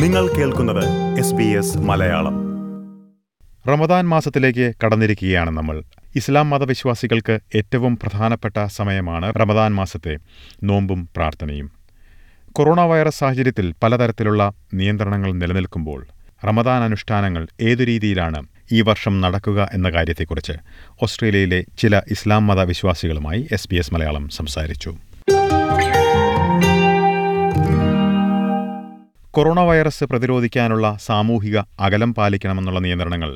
നിങ്ങൾ കേൾക്കുന്നത് S S Malayalam. Ramadan മാസത്തിലേക്ക് കടന്നിരിക്കുകയാണ് നമ്മൾ. ഇസ്ലാം മതവിശ്വാസികൾക്ക് ഏറ്റവും പ്രധാനപ്പെട്ട സമയമാണ് റമദാൻ മാസത്തെ നോമ്പും പ്രാർത്ഥനയും. കൊറോണ വൈറസ് സാഹചര്യത്തിൽ പലതരത്തിലുള്ള നിയന്ത്രണങ്ങൾ നിലനിൽക്കുമ്പോൾ റമദാൻ അനുഷ്ഠാനങ്ങൾ ഏതു രീതിയിലാണ് ഈ വർഷം നടക്കുക എന്ന കാര്യത്തെക്കുറിച്ച് ഓസ്ട്രേലിയയിലെ ചില ഇസ്ലാം മത വിശ്വാസികളുമായി എസ് ബി എസ് മലയാളം സംസാരിച്ചു. കൊറോണ വൈറസ് പ്രതിരോധിക്കാനുള്ള സാമൂഹിക അകലം പാലിക്കണമെന്നുള്ള നിയന്ത്രണങ്ങൾ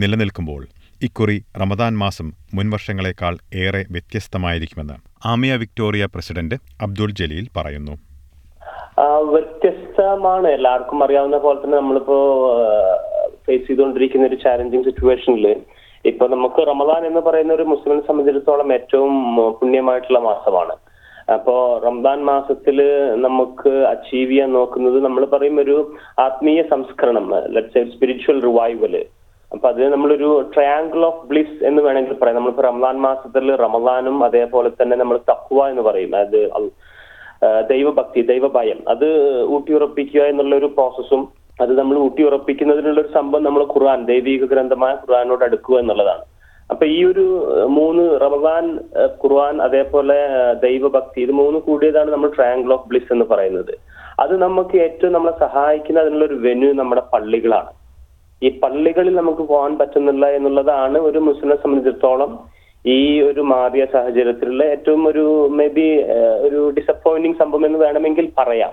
നിലനിൽക്കുമ്പോൾ ഇക്കുറി റമദാൻ മാസം മുൻവർഷങ്ങളെക്കാൾ ഏറെ വ്യത്യസ്തമായിരിക്കുമെന്ന് ആമിയ വിക്ടോറിയ പ്രസിഡന്റ് അബ്ദുൾ ജലീൽ പറയുന്നു. വ്യത്യസ്തമാണ്. എല്ലാവർക്കും അറിയാവുന്ന പോലെ തന്നെ നമ്മളിപ്പോ ഫേസ് ചെയ്തുകൊണ്ടിരിക്കുന്ന ഒരു ചാലഞ്ചിങ് സിറ്റുവേഷനിൽ ഇപ്പൊ നമുക്ക് റമദാൻ എന്ന് പറയുന്ന ഒരു മുസ്ലിം സംബന്ധിച്ചിടത്തോളം ഏറ്റവും പുണ്യമായിട്ടുള്ള മാസമാണ്. അപ്പോ റംബാൻ മാസത്തിൽ നമുക്ക് അച്ചീവ് ചെയ്യാൻ നോക്കുന്നത് നമ്മൾ പറയും ഒരു ആത്മീയ സംസ്കരണം ലെറ്റ്സ് സ്പിരിച്വൽ റിവൈവൽ അപ്പൊ അത് നമ്മളൊരു ട്രയാങ്കിൾ ഓഫ് ബ്ലിസ് എന്ന് വേണമെങ്കിൽ പറയാം. നമ്മളിപ്പോ റമദാൻ മാസത്തിൽ റമദാനും അതേപോലെ തന്നെ നമ്മൾ തഖ്വ എന്ന് പറയും. അത് ദൈവഭക്തി ദൈവഭയം. അത് ഊട്ടിയുറപ്പിക്കുക എന്നുള്ള ഒരു പ്രോസസ്സും അത് നമ്മൾ ഊട്ടിയുറപ്പിക്കുന്നതിനുള്ള ഒരു സംഭവം നമ്മൾ ഖുർആൻ ദൈവിക ഗ്രന്ഥമായ ഖുർആനോട് അടുക്കുക എന്നുള്ളതാണ്. അപ്പൊ ഈ ഒരു മൂന്ന് റമദാൻ ഖുർആൻ അതേപോലെ ദൈവഭക്തി ഇത് മൂന്ന് കൂടിയതാണ് നമ്മൾ ട്രയാങ്കിൾ ഓഫ് ബ്ലിസ് എന്ന് പറയുന്നത്. അത് നമുക്ക് ഏറ്റവും നമ്മളെ സഹായിക്കുന്ന അതിനുള്ള ഒരു വെന്യൂ നമ്മുടെ പള്ളികളാണ്. ഈ പള്ളികളിൽ നമുക്ക് പോകാൻ പറ്റുന്നില്ല എന്നുള്ളതാണ് ഒരു മുസ്ലിനെ സംബന്ധിച്ചിടത്തോളം ഈ ഒരു മാറിയ സാഹചര്യത്തിലുള്ള ഏറ്റവും ഒരു മേ ബി ഒരു ഡിസപ്പോയിന്റിങ് സംഭവം എന്ന് വേണമെങ്കിൽ പറയാം.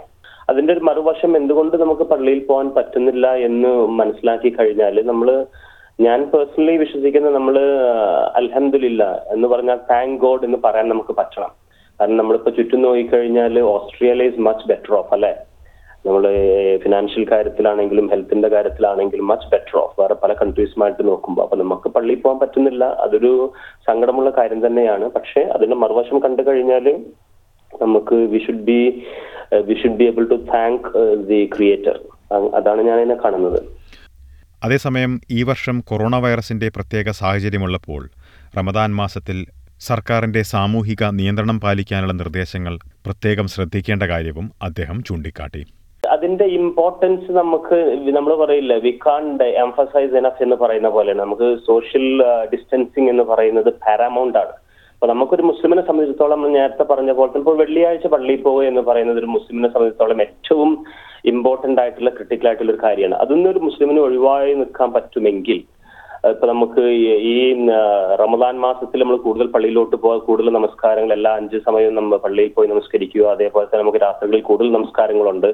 അതിന്റെ ഒരു മറുവശം എന്തുകൊണ്ട് നമുക്ക് പള്ളിയിൽ പോകാൻ പറ്റുന്നില്ല എന്ന് മനസ്സിലാക്കി കഴിഞ്ഞാൽ നമ്മൾ ഞാൻ പേഴ്സണലി വിശ്വസിക്കുന്ന നമ്മൾ അൽഹംദുലില്ല എന്ന് പറഞ്ഞാൽ താങ്ക് ഗോഡ് എന്ന് പറയാൻ നമുക്ക് പറ്റണം. കാരണം നമ്മളിപ്പോ ചുറ്റും നോക്കിക്കഴിഞ്ഞാൽ Australia is much better off അല്ലെ? നമ്മൾ ഫിനാൻഷ്യൽ കാര്യത്തിലാണെങ്കിലും ഹെൽത്തിന്റെ കാര്യത്തിലാണെങ്കിലും മച്ച് ബെറ്റർ ഓഫ് വേറെ പല കൺട്രീസുമായിട്ട് നോക്കുമ്പോൾ അപ്പൊ നമുക്ക് പള്ളിയിൽ പോകാൻ പറ്റുന്നില്ല. അതൊരു സങ്കടമുള്ള കാര്യം തന്നെയാണ്. പക്ഷെ അതിന്റെ മറുവശം കണ്ടു കഴിഞ്ഞാൽ നമുക്ക് we should be we should be able to thank the creator അതാണ് ഞാൻ അതിനെ കാണുന്നത്. അതേസമയം ഈ വർഷം കൊറോണ വൈറസിന്റെ പ്രത്യേക സാഹചര്യമുള്ളപ്പോൾ റമദാൻ മാസത്തിൽ സർക്കാരിന്റെ സാമൂഹിക നിയന്ത്രണം പാലിക്കാനുള്ള നിർദ്ദേശങ്ങൾ പ്രത്യേകം ശ്രദ്ധിക്കേണ്ട കാര്യവും അദ്ദേഹം ചൂണ്ടിക്കാട്ടി. അതിന്റെ ഇമ്പോർട്ടൻസ് നമുക്ക് നമ്മൾ പറയില്ല വി കാണ്ട് എംഫസൈസ് എനഫ് എന്ന് പറയുന്ന പോലെ നമുക്ക് സോഷ്യൽ ഡിസ്റ്റൻസിങ് എന്ന് പറയുന്നത് പാരാമൗണ്ട് ആണ്. അപ്പൊ നമുക്കൊരു മുസ്ലിമിനെ സംബന്ധിച്ചിടത്തോളം നേരത്തെ പറഞ്ഞ പോലെ ഇപ്പോൾ വെള്ളിയാഴ്ച പള്ളിയിൽ പോവുക എന്ന് പറയുന്നത് ഒരു മുസ്ലിമിനെ സംബന്ധിച്ചിടത്തോളം ഏറ്റവും ഇമ്പോർട്ടന്റ് ആയിട്ടുള്ള ക്രിട്ടിക്കൽ ആയിട്ടുള്ള ഒരു കാര്യമാണ്. അതൊന്നും ഒരു മുസ്ലിമിന് ഒഴിവായി നിൽക്കാൻ പറ്റുമെങ്കിൽ ഇപ്പൊ നമുക്ക് ഈ റമദാൻ മാസത്തിൽ നമ്മൾ കൂടുതൽ പള്ളിയിലോട്ട് പോകാൻ കൂടുതൽ നമസ്കാരങ്ങൾ എല്ലാ അഞ്ച് സമയവും നമ്മൾ പള്ളിയിൽ പോയി നമസ്കരിക്കുക അതേപോലെ തന്നെ നമുക്ക് രാത്രികളിൽ കൂടുതൽ നമസ്കാരങ്ങളുണ്ട്.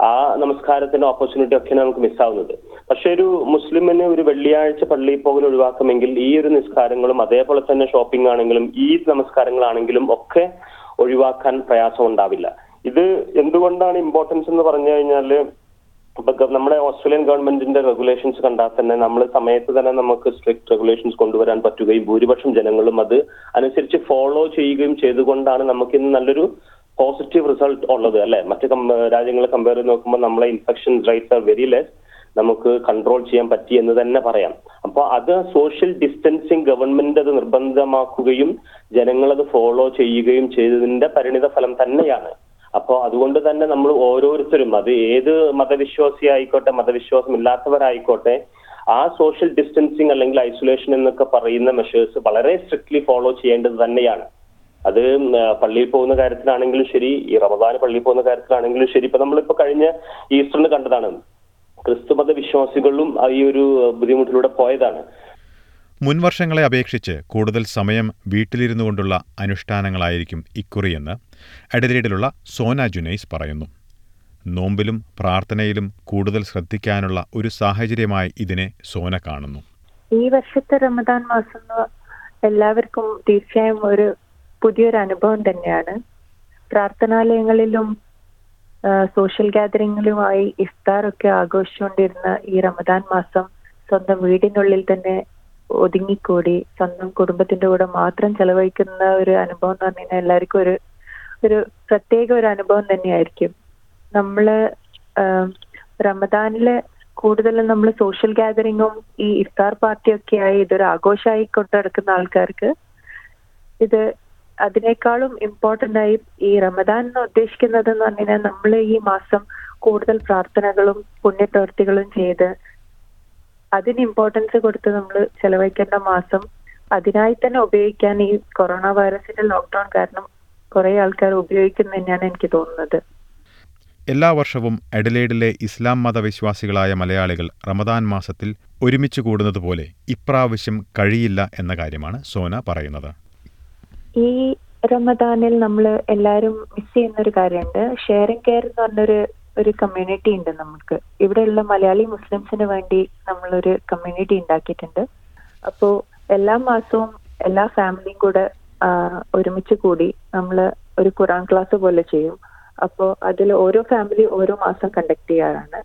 ആ നമസ്കാരത്തിന്റെ ഓപ്പർച്യൂണിറ്റി ഒക്കെ നമുക്ക് മിസ്സാവുന്നത് പക്ഷെ ഒരു മുസ്ലിമിന് ഒരു വെള്ളിയാഴ്ച പള്ളിയിൽ പോകൽ ഒഴിവാക്കുമെങ്കിൽ ഈ ഒരു നിസ്കാരങ്ങളും അതേപോലെ തന്നെ ഷോപ്പിംഗ് ആണെങ്കിലും ഈ നമസ്കാരങ്ങളാണെങ്കിലും ഒക്കെ ഒഴിവാക്കാൻ പ്രയാസം ഉണ്ടാവില്ല. ഇത് എന്തുകൊണ്ടാണ് ഇമ്പോർട്ടൻസ് എന്ന് പറഞ്ഞു കഴിഞ്ഞാൽ ഇപ്പൊ നമ്മുടെ ഓസ്ട്രേലിയൻ ഗവൺമെന്റിന്റെ റെഗുലേഷൻസ് കണ്ടാൽ തന്നെ നമ്മൾ സമയത്ത് തന്നെ നമുക്ക് സ്ട്രിക്ട് റെഗുലേഷൻസ് കൊണ്ടുവരാൻ പറ്റുകയും ഭൂരിപക്ഷം ജനങ്ങളും അത് അനുസരിച്ച് ഫോളോ ചെയ്യുകയും ചെയ്തുകൊണ്ടാണ് നമുക്ക് ഇന്ന് നല്ലൊരു പോസിറ്റീവ് റിസൾട്ട് ഉള്ളത് അല്ലെ? മറ്റ് രാജ്യങ്ങളെ കമ്പയർ ചെയ്ത് നോക്കുമ്പോൾ നമ്മളെ infection rates are very less നമുക്ക് കൺട്രോൾ ചെയ്യാൻ പറ്റി എന്ന് തന്നെ പറയാം. അപ്പോൾ അത് സോഷ്യൽ ഡിസ്റ്റൻസിങ് ഗവൺമെന്റ് അത് നിർബന്ധമാക്കുകയും ജനങ്ങൾ അത് ഫോളോ ചെയ്യുകയും ചെയ്തതിന്റെ പരിണിത ഫലം തന്നെയാണ്. അപ്പോൾ അതുകൊണ്ട് തന്നെ നമ്മൾ ഓരോരുത്തരും അത് ഏത് മതവിശ്വാസി ആയിക്കോട്ടെ മതവിശ്വാസം ഇല്ലാത്തവരായിക്കോട്ടെ ആ സോഷ്യൽ ഡിസ്റ്റൻസിങ് അല്ലെങ്കിൽ ഐസൊലേഷൻ എന്നൊക്കെ പറയുന്ന മെഷേഴ്സ് വളരെ സ്ട്രിക്ട്ലി ഫോളോ ചെയ്യേണ്ടത് തന്നെയാണ്. അത് പള്ളിയിൽ പോകുന്ന കാര്യത്തിലാണെങ്കിലും ശരി ഈ റമദാന് പള്ളിയിൽ പോകുന്ന കാര്യത്തിലാണെങ്കിലും ശരി. ഇപ്പൊ നമ്മളിപ്പോ കഴിഞ്ഞ ഈസ്റ്ററിന് കണ്ടതാണ്. ക്രിസ്തുമത വിശ്വാസികളും ഈ ഒരു ബുദ്ധിമുട്ടിലൂടെ പോയതാണ്. മുൻവർഷങ്ങളെ അപേക്ഷിച്ച് കൂടുതൽ സമയം വീട്ടിലിരുന്നു കൊണ്ടുള്ള അനുഷ്ഠാനങ്ങളായിരിക്കും ഇക്കുറിയെന്ന് അഡലീഡിലുള്ള സോന ജുനൈസ് പറയുന്നു. നോമ്പിലും പ്രാർത്ഥനയിലും കൂടുതൽ ശ്രദ്ധിക്കാനുള്ള ഒരു സാഹചര്യമായി ഇതിനെ സോന കാണുന്നു. ഈ വർഷത്തെ റമദാൻ മാസം എല്ലാവർക്കും തീർച്ചയായും ഒരു പുതിയൊരു അനുഭവം തന്നെയാണ്. പ്രാർത്ഥനാലയങ്ങളിലും സോഷ്യൽ ഗാദറിങ്ങിലുമായി ഇഫ്താറൊക്കെ ആഘോഷിച്ചുകൊണ്ടിരുന്ന ഈ റമദാൻ മാസം സ്വന്തം വീടിനുള്ളിൽ തന്നെ ഒതുങ്ങിക്കൂടി സ്വന്തം കുടുംബത്തിന്റെ കൂടെ മാത്രം ചെലവഴിക്കുന്ന ഒരു അനുഭവം എന്ന് പറഞ്ഞു കഴിഞ്ഞാൽ എല്ലാവർക്കും ഒരു ഒരു പ്രത്യേക ഒരു അനുഭവം തന്നെയായിരിക്കും. നമ്മൾ റമദാനിൽ കൂടുതലും നമ്മൾ സോഷ്യൽ ഗാദറിങ്ങും ഈ ഇഫ്താർ പാർട്ടിയൊക്കെ ആയി ഇതൊരു ആഘോഷമായി കൊണ്ടു നടക്കുന്ന ആൾക്കാർക്ക് ഇത് അതിനേക്കാളും ഇമ്പോർട്ടന്റ് ആയി ഈ റമദാൻ എന്ന് ഉദ്ദേശിക്കുന്നത് എന്ന് പറഞ്ഞാൽ നമ്മൾ ഈ മാസം കൂടുതൽ പ്രാർത്ഥനകളും പുണ്യപ്രവർത്തികളും ചെയ്ത് അതിന് ഇമ്പോർട്ടൻസ് കൊടുത്ത് നമ്മൾ ചെലവഴിക്കേണ്ട മാസം അതിനായി തന്നെ ഉപയോഗിക്കാൻ ഈ കൊറോണ വൈറസിന്റെ ലോക്ക്ഡൌൺ കാരണം കുറെ ആൾക്കാർ ഉപയോഗിക്കുന്നു തന്നെയാണ് എനിക്ക് തോന്നുന്നത്. എല്ലാ വർഷവും എഡലേഡിലെ ഇസ്ലാം മതവിശ്വാസികളായ മലയാളികൾ റമദാൻ മാസത്തിൽ ഒരുമിച്ച് കൂടുന്നത് പോലെ ഇപ്രാവശ്യം കഴിയില്ല എന്ന കാര്യമാണ് സോന പറയുന്നത്. ഈ റമദാനിൽ നമ്മൾ എല്ലാവരും മിസ് ചെയ്യുന്ന ഒരു കാര്യമുണ്ട്. ഷെയറിംഗ് കെയർ എന്ന് പറഞ്ഞൊരു ഒരു കമ്മ്യൂണിറ്റി ഉണ്ട് നമുക്ക്. ഇവിടെയുള്ള മലയാളി മുസ്ലിംസിന് വേണ്ടി നമ്മളൊരു കമ്മ്യൂണിറ്റി ഉണ്ടാക്കിയിട്ടുണ്ട്. അപ്പോൾ എല്ലാ മാസവും എല്ലാ ഫാമിലിയും കൂടെ ഒരുമിച്ച് കൂടി നമ്മൾ ഒരു ഖുറാൻ ക്ലാസ് പോലെ ചെയ്യും. അപ്പോൾ അതിൽ ഓരോ ഫാമിലി ഓരോ മാസം കണ്ടക്ട് ചെയ്യാറാണ്.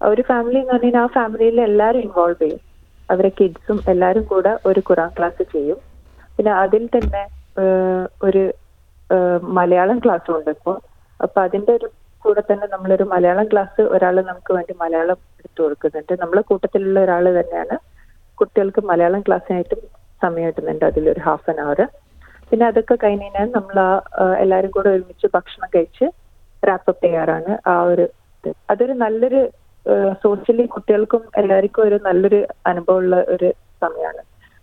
ഒരു ഫാമിലി എന്ന് പറഞ്ഞാൽ ആ ഫാമിലിയിൽ എല്ലാവരും ഇൻവോൾവ് ചെയ്യും. അവരെ കിഡ്സും എല്ലാവരും കൂടെ ഒരു ഖുറാൻ ക്ലാസ് ചെയ്യും. പിന്നെ അതിൽ തന്നെ ഒരു മലയാളം ക്ലാസ് ഉണ്ട് ഇപ്പോൾ അപ്പൊ അതിന്റെ ഒരു കൂടെ തന്നെ നമ്മളൊരു മലയാളം ക്ലാസ് ഒരാൾ നമുക്ക് വേണ്ടി മലയാളം എടുത്തു കൊടുക്കുന്നുണ്ട്. നമ്മളെ കൂട്ടത്തിലുള്ള ഒരാൾ തന്നെയാണ്. കുട്ടികൾക്ക് മലയാളം ക്ലാസ്സിനായിട്ടും സമയം കിട്ടുന്നുണ്ട്. അതിലൊരു ഹാഫ് ആൻ അവർ പിന്നെ അതൊക്കെ കഴിഞ്ഞ് കഴിഞ്ഞാൽ നമ്മൾ ആ എല്ലാവരും കൂടെ ഒരുമിച്ച് ഭക്ഷണം കഴിച്ച് റാപ്പപ്പ് ചെയ്യാറാണ് ആ ഒരു ഇത്. അതൊരു നല്ലൊരു സോഷ്യലി കുട്ടികൾക്കും എല്ലാവർക്കും ഒരു നല്ലൊരു അനുഭവമുള്ള ഒരു സമയമാണ്.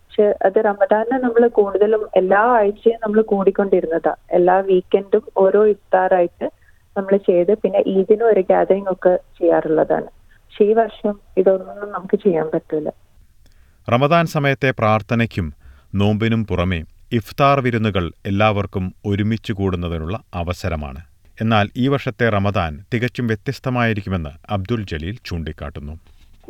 പക്ഷെ അത് റമദാനെ നമ്മൾ കൂടുതലും എല്ലാ ആഴ്ചയും നമ്മൾ കൂടിക്കൊണ്ടിരുന്നതാ. എല്ലാ വീക്കെൻഡും ഓരോ ഇഫ്താറായിട്ട് നമ്മൾ ചെയ്ത് പിന്നെ ഈദിനും ഒരു ഗാദറിംഗ് ഒക്കെ ചെയ്യാറുള്ളതാണ്. പക്ഷെ ഈ വർഷം ഇതൊന്നും നമുക്ക് ചെയ്യാൻ പറ്റില്ല റമദാൻ സമയത്തെ പ്രാർത്ഥനയ്ക്കും നോമ്പിനും പുറമെ ഇഫ്താർ വിരുന്നുകൾ എല്ലാവർക്കും ഒരുമിച്ച് കൂടുന്നതിനുള്ള അവസരമാണ്. എന്നാൽ ഈ വർഷത്തെ റമദാൻ തികച്ചും വ്യത്യസ്തമായിരിക്കുമെന്ന് അബ്ദുൽ ജലീൽ ചൂണ്ടിക്കാട്ടുന്നു.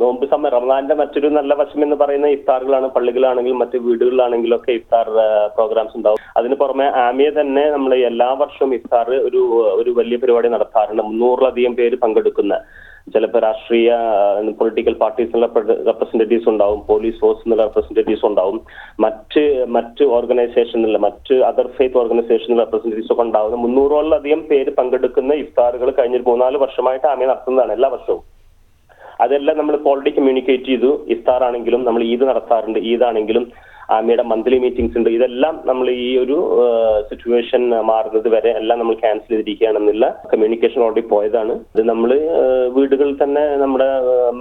നോമ്പ് സമയം റമദാന്റെ മറ്റൊരു നല്ല വശം എന്ന് പറയുന്ന ഇഫ്താറുകളാണ്. പള്ളികളാണെങ്കിലും മറ്റ് വീടുകളിലാണെങ്കിലും ഒക്കെ ഇഫ്താർ പ്രോഗ്രാംസ് ഉണ്ടാവും. അതിന് പുറമെ ആമിയ തന്നെ നമ്മൾ എല്ലാ വർഷവും ഇഫ്താർ ഒരു ഒരു വലിയ പരിപാടി നടത്താറുണ്ട്. മുന്നൂറിലധികം പേര് പങ്കെടുക്കുന്ന. ചിലപ്പോൾ രാഷ്ട്രീയ പൊളിറ്റിക്കൽ പാർട്ടീസ് പാർട്ടീസിനുള്ള റെപ്രസെന്റേറ്റീവ്സ് ഉണ്ടാവും. പോലീസ് ഫോഴ്സ് എന്നുള്ള റെപ്രസെന്റേറ്റീവ്സ് ഉണ്ടാവും. മറ്റ് മറ്റ് ഓർഗനൈസേഷനിലെ മറ്റ് അതർ ഫെയ്ത്ത് ഓർഗനൈസേഷനിലെ റെപ്രസെന്റേറ്റീവ്സ് ഒക്കെ ഉണ്ടാവുന്ന മുന്നൂറോളം അധികം പേര് പങ്കെടുക്കുന്ന ഇഫ്താറുകൾ കഴിഞ്ഞൊരു മൂന്നാൽ വർഷമായിട്ട് ആമയെ നടത്തുന്നതാണ് എല്ലാ വർഷവും. അതെല്ലാം നമ്മൾ ഓൾറെഡി കമ്മ്യൂണിക്കേറ്റ് ചെയ്തു. ഇഫ്താർ ആണെങ്കിലും നമ്മൾ ഈദ് നടത്താറുണ്ട്. ഈദ് ആണെങ്കിലും ആമിയുടെ മന്ത്ലി മീറ്റിംഗ്സ് ഉണ്ട്. ഇതെല്ലാം നമ്മൾ ഈ ഒരു സിറ്റുവേഷൻ മാറുന്നത് വരെ എല്ലാം നമ്മൾ ക്യാൻസൽ ചെയ്തിരിക്കുകയാണെന്നുള്ള കമ്മ്യൂണിക്കേഷൻ ഓൾറെഡി പോയതാണ്. ഇത് നമ്മൾ വീടുകളിൽ തന്നെ നമ്മുടെ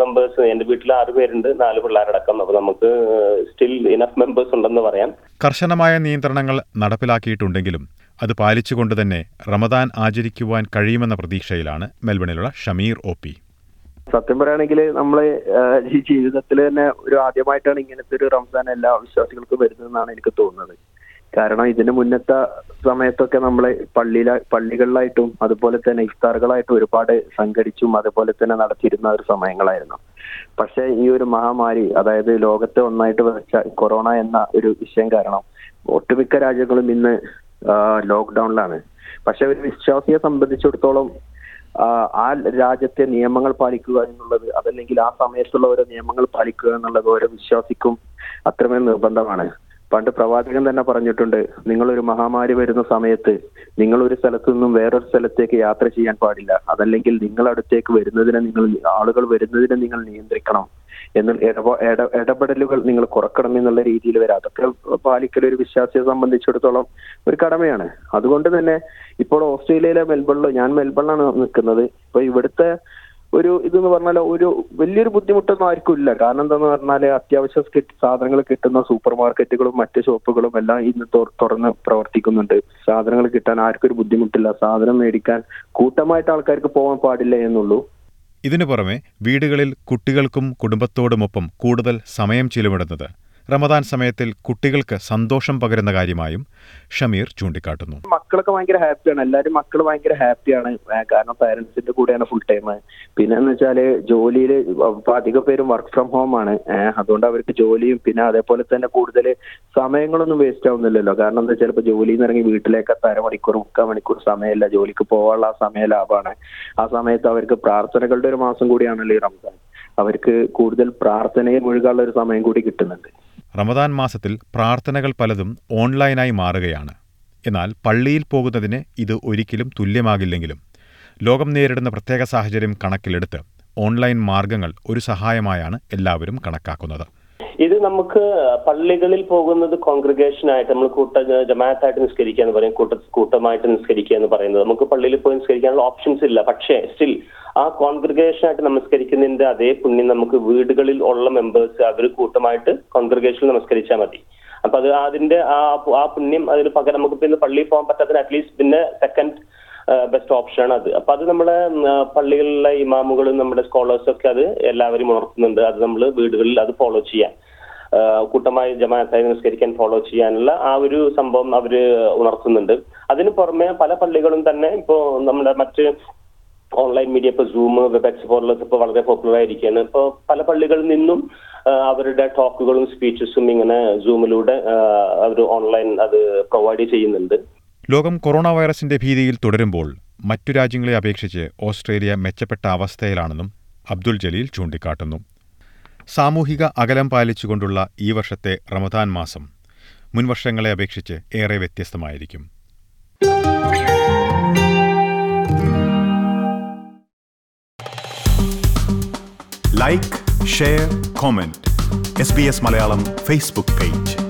മെമ്പേഴ്സ് എന്റെ വീട്ടിൽ ആറ് പേരുണ്ട്. നാല് പിള്ളേരടക്കം. അപ്പൊ നമുക്ക് സ്റ്റിൽ ഇനഫ് മെമ്പേഴ്സ് ഉണ്ടെന്ന് പറയാം. കർശനമായ നിയന്ത്രണങ്ങൾ നടപ്പിലാക്കിയിട്ടുണ്ടെങ്കിലും അത് പാലിച്ചുകൊണ്ട് തന്നെ റമദാൻ ആചരിക്കുവാൻ കഴിയുമെന്ന പ്രതീക്ഷയിലാണ് മെൽബണിലുള്ള ഷമീർ ഒ പി. സത്യം പറയുകയാണെങ്കിൽ നമ്മൾ ഈ ജീവിതത്തിൽ തന്നെ ഒരു ആദ്യമായിട്ടാണ് ഇങ്ങനത്തെ ഒരു റംസാൻ എല്ലാ വിശ്വാസികൾക്കും വരുന്നതെന്നാണ് എനിക്ക് തോന്നുന്നത്. കാരണം ഇതിന് മുന്നത്തെ സമയത്തൊക്കെ നമ്മൾ പള്ളിയില പള്ളികളിലായിട്ടും അതുപോലെ തന്നെ ഇഫ്താറുകളായിട്ടും ഒരുപാട് സംഘടിച്ചും അതുപോലെ തന്നെ നടത്തിയിരുന്ന ഒരു സമയങ്ങളായിരുന്നു. പക്ഷെ ഈ ഒരു മഹാമാരി അതായത് ലോകത്തെ ഒന്നായിട്ട് വെച്ച കൊറോണ എന്ന ഒരു വിഷയം കാരണം ഒട്ടുമിക്ക രാജ്യങ്ങളും ഇന്ന് ലോക്ക്ഡൌണിലാണ്. പക്ഷെ ഒരു വിശ്വാസിയെ സംബന്ധിച്ചിടത്തോളം ആ രാജ്യത്തെ നിയമങ്ങൾ പാലിക്കുക എന്നുള്ളത് അതല്ലെങ്കിൽ ആ സമയത്തുള്ള ഓരോ നിയമങ്ങൾ പാലിക്കുക എന്നുള്ളത് ഓരോ വിശ്വാസിക്കും അത്രമേൽ നിർബന്ധമാണ്. പണ്ട് പ്രവാചകൻ തന്നെ പറഞ്ഞിട്ടുണ്ട് നിങ്ങളൊരു മഹാമാരി വരുന്ന സമയത്ത് നിങ്ങൾ ഒരു സ്ഥലത്തു നിന്നും വേറൊരു സ്ഥലത്തേക്ക് യാത്ര ചെയ്യാൻ പാടില്ല. അതല്ലെങ്കിൽ നിങ്ങളടുത്തേക്ക് വരുന്നതിനെ നിങ്ങൾ ആളുകൾ വരുന്നതിനെ നിങ്ങൾ നിയന്ത്രിക്കണം. എന്ന് ഇടപ ഇടപെടലുകൾ നിങ്ങൾ കുറക്കണം എന്നുള്ള രീതിയിൽ വരെ. അതൊക്കെ പാലിക്കൽ ഒരു വിശ്വാസിയെ സംബന്ധിച്ചിടത്തോളം ഒരു കടമയാണ്. അതുകൊണ്ട് തന്നെ ഇപ്പോൾ ഓസ്ട്രേലിയയിലെ മെൽബണിലോ ഞാൻ മെൽബണിലാണ് നിൽക്കുന്നത്. ഇപ്പൊ ഇവിടുത്തെ ഒരു ഇതെന്ന് പറഞ്ഞാൽ ഒരു വലിയൊരു ബുദ്ധിമുട്ടൊന്നും ആർക്കും ഇല്ല. കാരണം എന്താന്ന് പറഞ്ഞാൽ അത്യാവശ്യ സാധനങ്ങൾ കിട്ടുന്ന സൂപ്പർ മാർക്കറ്റുകളും മറ്റ് ഷോപ്പുകളും എല്ലാം ഇന്ന് തുറന്ന് പ്രവർത്തിക്കുന്നുണ്ട്. സാധനങ്ങൾ കിട്ടാൻ ആർക്കും ഒരു ബുദ്ധിമുട്ടില്ല. സാധനം മേടിക്കാൻ കൂട്ടമായിട്ട് ആൾക്കാർക്ക് പോകാൻ പാടില്ല എന്നുള്ളൂ. ഇതിനു പുറമെ വീടുകളിൽ കുട്ടികൾക്കും കുടുംബത്തോടുമൊപ്പം കൂടുതൽ സമയം ചിലവിടുന്നത് റമദാൻ സമയത്തിൽ കുട്ടികൾക്ക് സന്തോഷം പകരുന്ന കാര്യമായും ഷമീർ ചൂണ്ടിക്കാട്ടുന്നു. മക്കളൊക്കെ ഭയങ്കര ഹാപ്പിയാണ്. എല്ലാവരും മക്കൾ ഭയങ്കര ഹാപ്പിയാണ്. കാരണം പാരന്റ്സിന്റെ കൂടെയാണ് ഫുൾ ടൈം പിന്നെ എന്ന് വെച്ചാൽ ജോലിയിൽ അധിക പേരും വർക്ക് ഫ്രം ഹോം ആണ്. അതുകൊണ്ട് അവർക്ക് ജോലിയും പിന്നെ അതേപോലെ തന്നെ കൂടുതൽ സമയങ്ങളൊന്നും വേസ്റ്റ് ആവുന്നില്ലല്ലോ. കാരണം എന്താ ചിലപ്പോൾ ജോലിയിൽ നിന്ന് ഇറങ്ങി വീട്ടിലേക്ക് അര അരമണിക്കൂർ മുക്കാൽ മണിക്കൂർ സമയമില്ല. ജോലിക്ക് പോകാനുള്ള ആ സമയം ലാഭമാണ്. ആ സമയത്ത് അവർക്ക് പ്രാർത്ഥനകളുടെ ഒരു മാസം കൂടിയാണല്ലോ ഈ റംസാൻ അവർക്ക് കൂടുതൽ പ്രാർത്ഥനയിൽ മുഴുകാനുള്ള ഒരു സമയം കൂടി കിട്ടുന്നുണ്ട്. റമദാൻ മാസത്തിൽ പ്രാർത്ഥനകൾ പലതും ഓൺലൈനായി മാറുകയാണ്. എന്നാൽ പള്ളിയിൽ പോകുന്നതിന് ഇത് ഒരിക്കലും തുല്യമാകില്ലെങ്കിലും ലോകം നേരിടുന്ന പ്രത്യേക സാഹചര്യം കണക്കിലെടുത്ത് ഓൺലൈൻ മാർഗങ്ങൾ ഒരു സഹായമായാണ് എല്ലാവരും കണക്കാക്കുന്നത്. ഇത് നമുക്ക് പള്ളികളിൽ പോകുന്നത് കോൺഗ്രിഗേഷൻ ആയിട്ട് നമ്മൾ കൂട്ട ജമാഅത്തായിട്ട് നിസ്കരിക്കുക എന്ന് പറയും കൂട്ട കൂട്ടമായിട്ട് നിസ്കരിക്കുക എന്ന് പറയുന്നത്. നമുക്ക് പള്ളിയിൽ പോയി നിസ്കരിക്കാനുള്ള ഓപ്ഷൻസ് ഇല്ല. പക്ഷേ സ്റ്റിൽ ആ കോൺഗ്രിഗേഷൻ ആയിട്ട് നമസ്കരിക്കുന്നതിന്റെ അതേ പുണ്യം നമുക്ക് വീടുകളിൽ ഉള്ള മെമ്പേഴ്സ് അവർ കൂട്ടമായിട്ട് കോൺഗ്രിഗേഷനിൽ നമസ്കരിച്ചാൽ മതി. അപ്പൊ അത് അതിന്റെ ആ ആ പുണ്യം അതിന് പകരം നമുക്ക് പിന്നെ പള്ളിയിൽ പോകാൻ പറ്റാത്തതിന് അറ്റ്ലീസ്റ്റ് പിന്നെ സെക്കൻഡ് ബെസ്റ്റ് ഓപ്ഷൻ ആണ് അത്. അപ്പൊ അത് നമ്മുടെ പള്ളികളിലെ ഇമാമുകളും നമ്മുടെ സ്കോളേഴ്സും ഒക്കെ അത് എല്ലാവരും ഉണർത്തുന്നുണ്ട്. അത് നമ്മൾ വീടുകളിൽ അത് ഫോളോ ചെയ്യാൻ. ആ, കൂട്ടമായി ജമാഅത്തായി നിസ്കരിക്കാൻ ഫോളോ ചെയ്യാനുള്ള ആ ഒരു സംഭവം അവർ ഉണർത്തുന്നുണ്ട്. അതിന് പുറമെ പല പള്ളികളും തന്നെ ഇപ്പോ നമ്മുടെ മറ്റ് ഓൺലൈൻ മീഡിയ ഇപ്പൊ സൂം വെബെക്സ് പോലുള്ളത് ഇപ്പൊ വളരെ പോപ്പുലർ ആയിരിക്കുകയാണ്. ഇപ്പൊ പല പള്ളികളിൽ നിന്നും അവരുടെ ടോക്കുകളും സ്പീച്ചസും ഇങ്ങനെ സൂമിലൂടെ അവർ ഓൺലൈൻ അത് പ്രൊവൈഡ് ചെയ്യുന്നുണ്ട്. ലോകം കൊറോണ വൈറസിന്റെ ഭീതിയിൽ തുടരുമ്പോൾ മറ്റു രാജ്യങ്ങളെ അപേക്ഷിച്ച് ഓസ്ട്രേലിയ മെച്ചപ്പെട്ട അവസ്ഥയിലാണെന്നും അബ്ദുൽ ജലീൽ ചൂണ്ടിക്കാട്ടുന്നു. സാമൂഹിക അകലം പാലിച്ചുകൊണ്ടുള്ള ഈ വർഷത്തെ റമദാൻ മാസം മുൻവർഷങ്ങളെ അപേക്ഷിച്ച് ഏറെ വ്യത്യസ്തമായിരിക്കും. Like share comment S B S Malayalam Facebook page